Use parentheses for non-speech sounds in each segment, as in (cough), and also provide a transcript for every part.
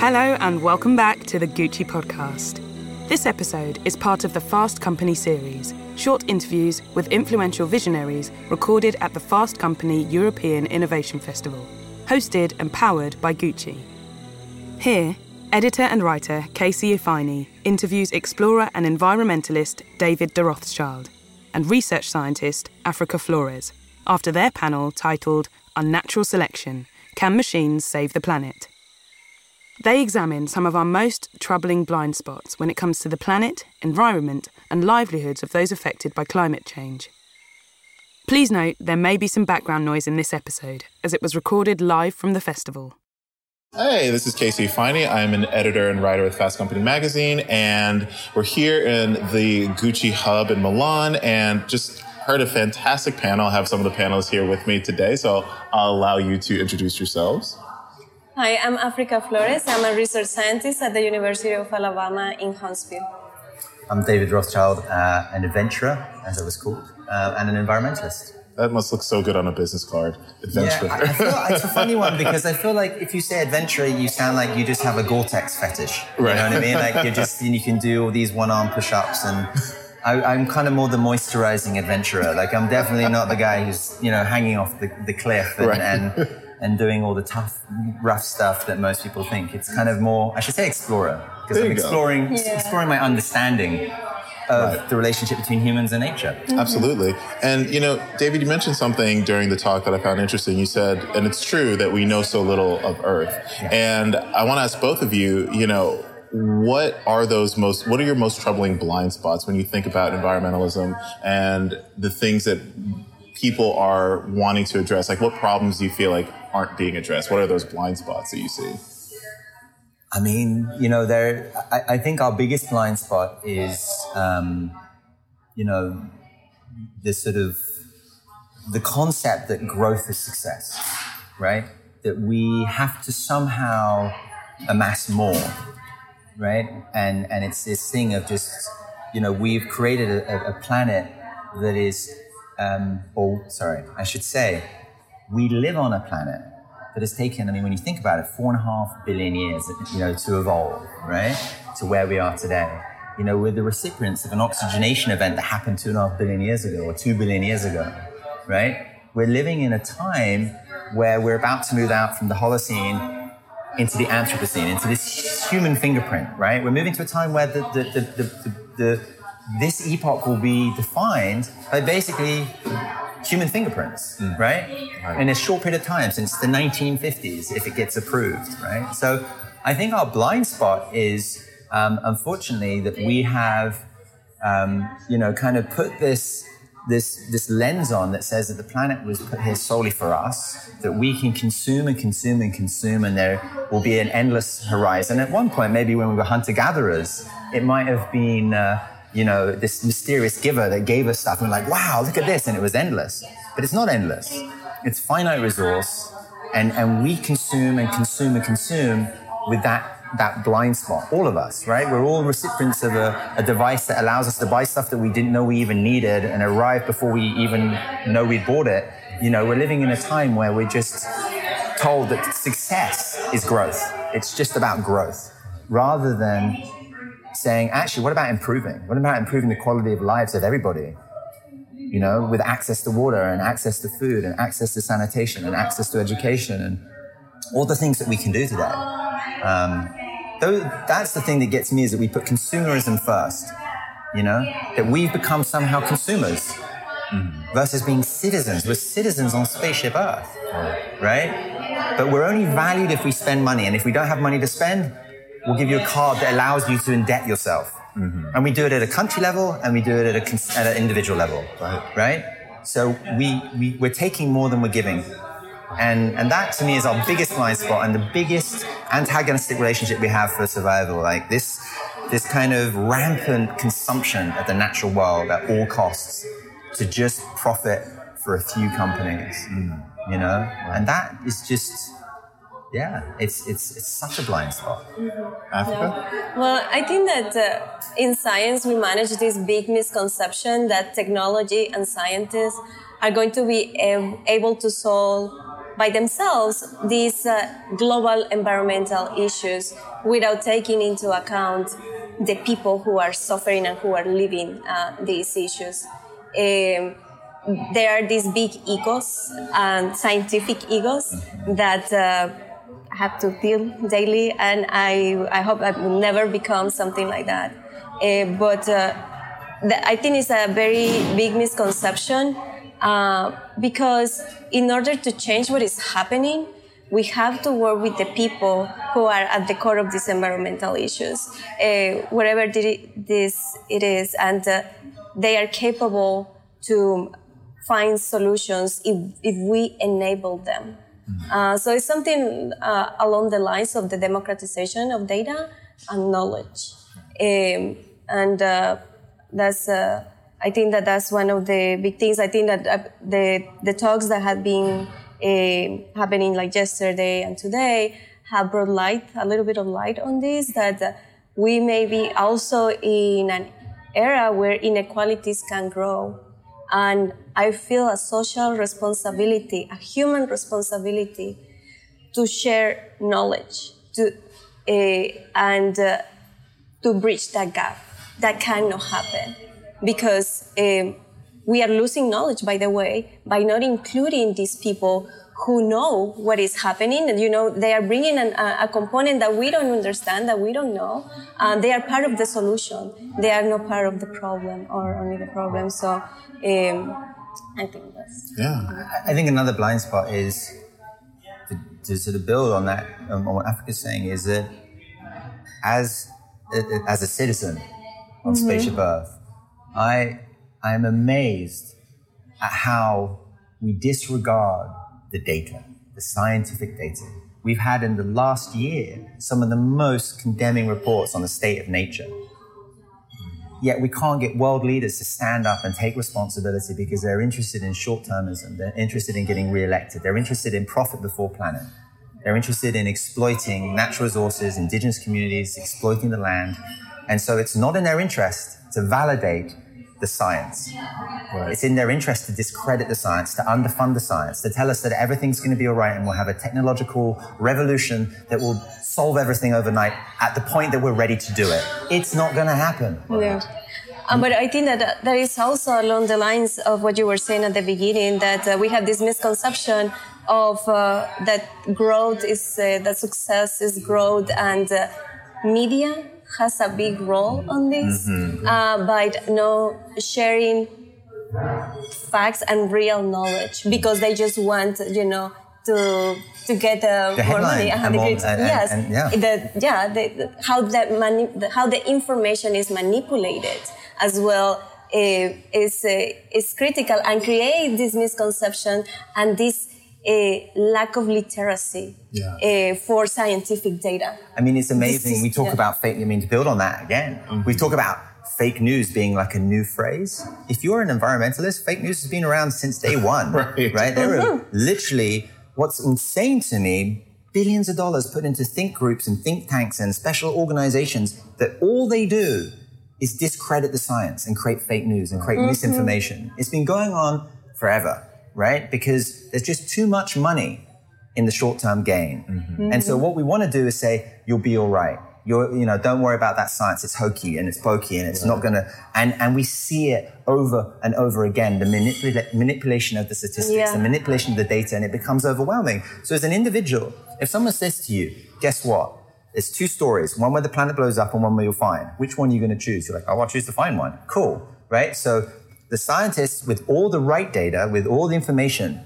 Hello, and welcome back to the Gucci podcast. This episode is part of the Fast Company series, short interviews with influential visionaries recorded at the Fast Company European Innovation Festival, hosted and powered by Gucci. Here, editor and writer KC Ifeanyi interviews explorer and environmentalist David de Rothschild and research scientist Africa Flores after their panel titled Unnatural Selection Can Machines Save the Planet? They examine some of our most troubling blind spots when it comes to the planet, environment, and livelihoods of those affected by climate change. Please note there may be some background noise in this episode, as it was recorded live from the festival. Hey, this is KC Ifeanyi. I'm an editor and writer with Fast Company magazine, and we're here in the Gucci Hub in Milan, and just heard a fantastic panel. I have some of the panelists here with me today, so I'll allow you to introduce yourselves. Hi, I'm Africa Flores. I'm a research scientist at the University of Alabama in Huntsville. I'm David Rothschild, uh, an adventurer, as I was called, uh, and an environmentalist. That must look so good on a business card. Adventurer. Yeah, I, I feel it's a funny one because I feel like if you say adventurer, you sound like you just have a Gore-Tex fetish. Right. You know what I mean? Like you're just you can do all these one-arm push-ups, and I, am kind of more the moisturizing adventurer. Like I'm definitely not the guy who's you know hanging off the, the cliff and, Right. and and doing all the tough, rough stuff that most people think. It's kind of more, I should say, explorer because I'm exploring Yeah. exploring my understanding of Right. the relationship between humans and nature. Mm-hmm. Absolutely. And, you know, David, you mentioned something during the talk that I found interesting. You said, and it's true that we know so little of Earth. And I want to ask both of you, you know, what are those most, what are your most troubling blind spots when you think about environmentalism and the things that people are wanting to address? Like, what problems do you feel like aren't being addressed? What are those blind spots that you see? I mean, you know, there. I, I think our biggest blind spot is, um, you know, this sort of the concept that growth is success, right? That we have to somehow amass more, right? And and it's this thing of just, you know, we've created a, a planet that is, um, or sorry, I should say, we live on a planet that has taken, I mean, when you think about it, four and a half billion years, you know, to evolve, right? To where we are today. You know, we're the recipients of an oxygenation event that happened two and a half billion years ago or two billion years ago, right? We're living in a time where we're about to move out from the Holocene into the Anthropocene, into this human fingerprint, right? We're moving to a time where the, the, the, the, the, the this epoch will be defined by basically human fingerprints, right? In a short period of time, since the 1950s, if it gets approved, right? So I think our blind spot is, um, unfortunately, that we have, um, you know, kind of put this. This, this lens on that says that the planet was put here solely for us, that we can consume and consume and consume, and there will be an endless horizon. At one point, maybe when we were hunter gatherers, it might have been, uh, you know, this mysterious giver that gave us stuff. And we're like, wow, look at this. And it was endless. But it's not endless. It's finite resource. And, and we consume and consume and consume with that, that blind spot. All of us, right? We're all recipients of a, a device that allows us to buy stuff that we didn't know we even needed and arrive before we even know we bought it. You know, we're living in a time where we're just told that success is growth. It's just about growth rather than saying, actually, what about improving? What about improving the quality of lives of everybody? You know, with access to water and access to food and access to sanitation and access to education and all the things that we can do today. Um, that's the thing that gets me is that we put consumerism first. You know, that we've become somehow consumers versus being citizens. We're citizens on spaceship Earth, right? But we're only valued if we spend money, and if we don't have money to spend, we'll give you a card that allows you to indebt yourself. Mm-hmm. And we do it at a country level, and we do it at, a, at an individual level, Right. right? So we, we we're taking more than we're giving. And, and that to me is our biggest blind spot and the biggest antagonistic relationship we have for survival. Like this, this kind of rampant consumption of the natural world at all costs to just profit for a few companies, mm-hmm. you know? And that is just, yeah, it's, it's, it's such a blind spot. Africa? Well, I think that uh, in science we manage this big misconception that technology and scientists are going to be ab- able to solve by themselves these uh, global environmental issues without taking into account the people who are suffering and who are living uh, these issues. Um, there are these big egos and scientific egos that uh, have to deal daily, and I, I hope I will never become something like that. Uh, but uh, the, I think it's a very big misconception uh, because in order to change what is happening, we have to work with the people who are at the core of these environmental issues, uh, wherever this it is, and uh, they are capable to find solutions if, if we enable them. Uh, so it's something uh, along the lines of the democratization of data and knowledge, um, and uh, that's uh, I think that that's one of the big things. I think that uh, the the talks that have been uh, happening like yesterday and today have brought light, a little bit of light on this. That we may be also in an era where inequalities can grow, and I feel a social responsibility, a human responsibility, to share knowledge, to uh, and uh, to bridge that gap. That cannot happen because um, we are losing knowledge, by the way, by not including these people who know what is happening. And, you know, they are bringing an, a, a, component that we don't understand, that we don't know. And they are part of the solution. They are not part of the problem or only the problem. So um, I think that's. Yeah. I think another blind spot is to, to sort of build on that, um, on what Africa's saying, is that as, as a citizen on mm-hmm. Spaceship Earth, I, I am amazed at how we disregard the data, the scientific data. We've had in the last year some of the most condemning reports on the state of nature. Yet we can't get world leaders to stand up and take responsibility because they're interested in short termism. They're interested in getting re-elected. They're interested in profit before planet. They're interested in exploiting natural resources, indigenous communities, exploiting the land. And so it's not in their interest to validate the science. Right. It's in their interest to discredit the science, to underfund the science, to tell us that everything's going to be all right and we'll have a technological revolution that will solve everything overnight at the point that we're ready to do it. It's not going to happen. Yeah. Um, but I think that uh, that is also along the lines of what you were saying at the beginning that uh, we have this misconception of uh, that growth is uh, that success is growth and uh, media has a big role on this mm-hmm. uh, by no sharing facts and real knowledge because they just want you know to to get uh, the more money and, more, and, yes and, yeah the, yeah the, how that mani- the, how the information is manipulated as well uh, is uh, is critical and create this misconception and this a lack of literacy yeah. uh, for scientific data. I mean, it's amazing. Is, we talk yeah. about fake. I mean, to build on that again, mm-hmm. we talk about fake news being like a new phrase. If you're an environmentalist, fake news has been around since day (laughs) one, right? right? There mm-hmm. are literally what's insane to me. Billions of dollars put into think groups and think tanks and special organizations that all they do is discredit the science and create fake news and create mm-hmm. misinformation. It's been going on forever right? Because there's just too much money in the short term gain. Mm-hmm. And so what we want to do is say, you'll be all right. You're, you know, don't worry about that science. It's hokey and it's pokey and it's right. not going to, and, and we see it over and over again, the manipula- manipulation of the statistics, yeah. the manipulation of the data, and it becomes overwhelming. So as an individual, if someone says to you, guess what? There's two stories, one where the planet blows up and one where you'll find. Which one are you going to choose? You're like, oh, I'll choose the fine one. Cool. Right? So the scientists with all the right data, with all the information,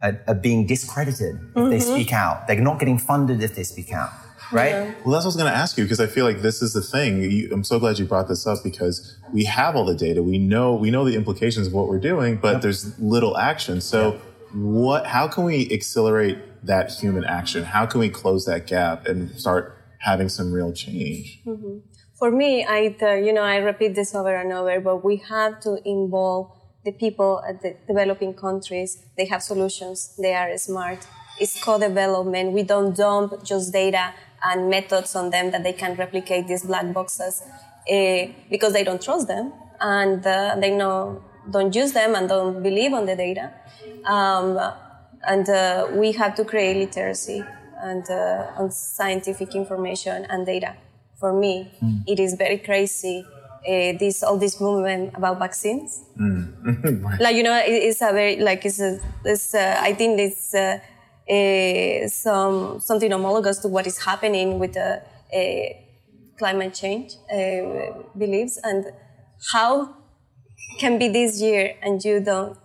are, are being discredited if mm-hmm. they speak out. They're not getting funded if they speak out. Right? Yeah. Well, that's what I was going to ask you because I feel like this is the thing. You, I'm so glad you brought this up because we have all the data. We know we know the implications of what we're doing, but yep. there's little action. So, yep. what? How can we accelerate that human action? How can we close that gap and start having some real change? Mm-hmm for me, I, uh, you know, I repeat this over and over, but we have to involve the people at the developing countries. They have solutions. They are smart. It's co-development. We don't dump just data and methods on them that they can replicate these black boxes uh, because they don't trust them and uh, they know don't use them and don't believe on the data. Um, and uh, we have to create literacy and uh, on scientific information and data. For me, mm. it is very crazy. Uh, this all this movement about vaccines, mm. (laughs) like you know, it, it's a very like it's a, it's a, I think it's a, uh, some something homologous to what is happening with the uh, climate change uh, beliefs and how can be this year and you don't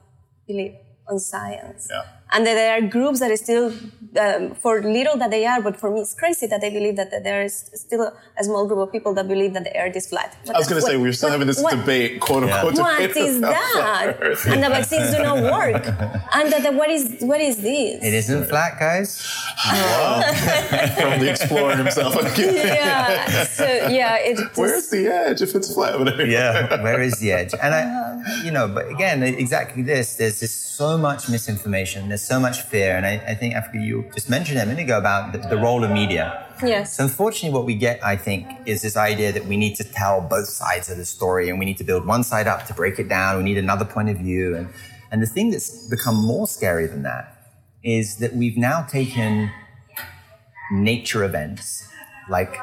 believe on science. Yeah and that there are groups that are still um, for little that they are but for me it's crazy that they believe that, that there is still a small group of people that believe that the earth is flat. What, i was going to say we're still what, having this what, debate quote unquote yeah. what is that? and the vaccines do not work. (laughs) And that, what is what is this? It isn't flat guys. (laughs) From the explorer himself yeah so yeah it (laughs) where's the edge if it's flat? Yeah where is the edge? And i you know but again exactly this there's this so much misinformation. There's so much fear. And I, I think, Africa, you just mentioned a minute ago about the, the role of media. Yes. So unfortunately, what we get, I think, is this idea that we need to tell both sides of the story and we need to build one side up to break it down. We need another point of view. And, and the thing that's become more scary than that is that we've now taken nature events like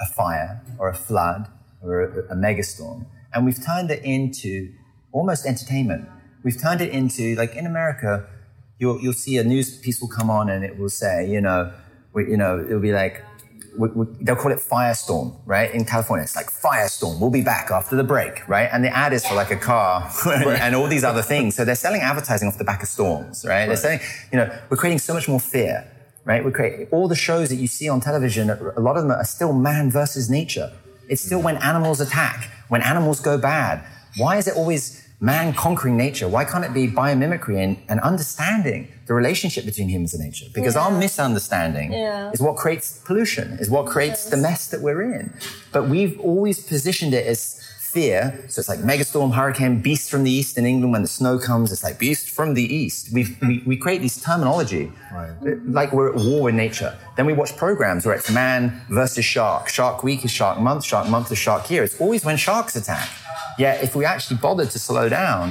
a fire or a flood or a, a megastorm and we've turned it into almost entertainment. We've turned it into, like in America, you'll you'll see a news piece will come on and it will say, you know, we, you know, it'll be like we, we, they'll call it firestorm, right? In California, it's like firestorm. We'll be back after the break, right? And the ad is for like a car (laughs) and all these other things. So they're selling advertising off the back of storms, right? right? They're saying, you know, we're creating so much more fear, right? We create all the shows that you see on television. A lot of them are still man versus nature. It's still when animals attack, when animals go bad. Why is it always man conquering nature? Why can't it be biomimicry and, and understanding the relationship between humans and nature? Because yeah. our misunderstanding yeah. is what creates pollution, is what creates yes. the mess that we're in. But we've always positioned it as fear. So it's like megastorm, hurricane, beast from the east in England. When the snow comes, it's like beast from the east. we we, we create these terminology right. like we're at war with nature. Then we watch programs where it's man versus shark. Shark week is shark month, shark month is shark year. It's always when sharks attack. Yet, if we actually bothered to slow down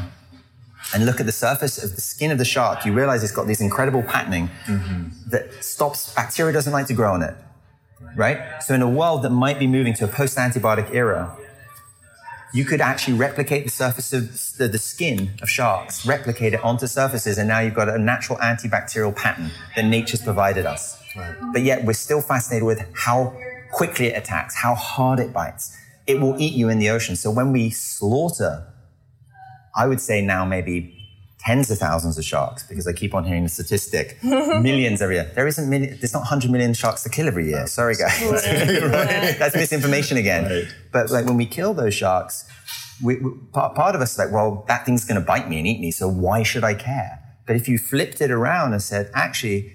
and look at the surface of the skin of the shark, you realize it's got this incredible patterning mm-hmm. that stops bacteria doesn't like to grow on it. Right? So, in a world that might be moving to a post antibiotic era, you could actually replicate the surface of the, the, skin of sharks, replicate it onto surfaces, and now you've got a natural antibacterial pattern that nature's provided us. Right. But yet, we're still fascinated with how quickly it attacks, how hard it bites it will eat you in the ocean. So when we slaughter, I would say now maybe tens of thousands of sharks because I keep on hearing the statistic (laughs) millions every year. There isn't million, there's not 100 million sharks to kill every year. Sorry, guys. (laughs) right. That's misinformation again. Right. But like when we kill those sharks, we, we, part, part of us is like, well, that thing's going to bite me and eat me, so why should I care? But if you flipped it around and said, actually,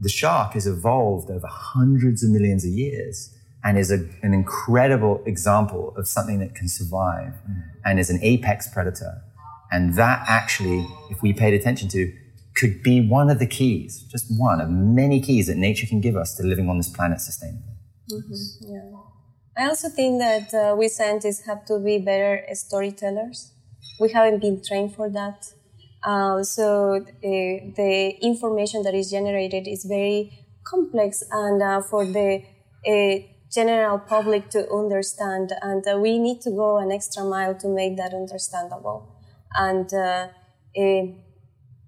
the shark has evolved over hundreds of millions of years and is a, an incredible example of something that can survive mm. and is an apex predator. And that actually, if we paid attention to, could be one of the keys, just one of many keys that nature can give us to living on this planet sustainably. Mm-hmm. Yeah. I also think that uh, we scientists have to be better storytellers. We haven't been trained for that. Uh, so the information that is generated is very complex, and uh, for the uh, general public to understand and uh, we need to go an extra mile to make that understandable and uh, it,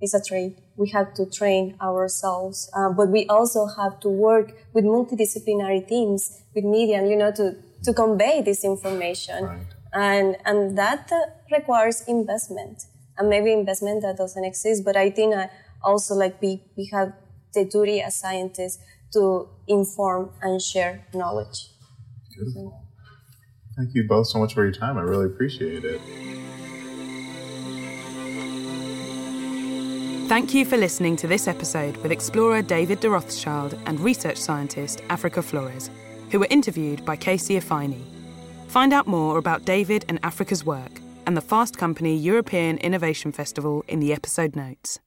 it's a trade we have to train ourselves uh, but we also have to work with multidisciplinary teams with media you know to, to convey this information right. and and that uh, requires investment and maybe investment that doesn't exist but i think I also like we, we have the duty as scientists to inform and share knowledge. Beautiful. Thank you both so much for your time. I really appreciate it. Thank you for listening to this episode with explorer David de Rothschild and research scientist Africa Flores, who were interviewed by KC Ifeanyi. Find out more about David and Africa's work and the Fast Company European Innovation Festival in the episode notes.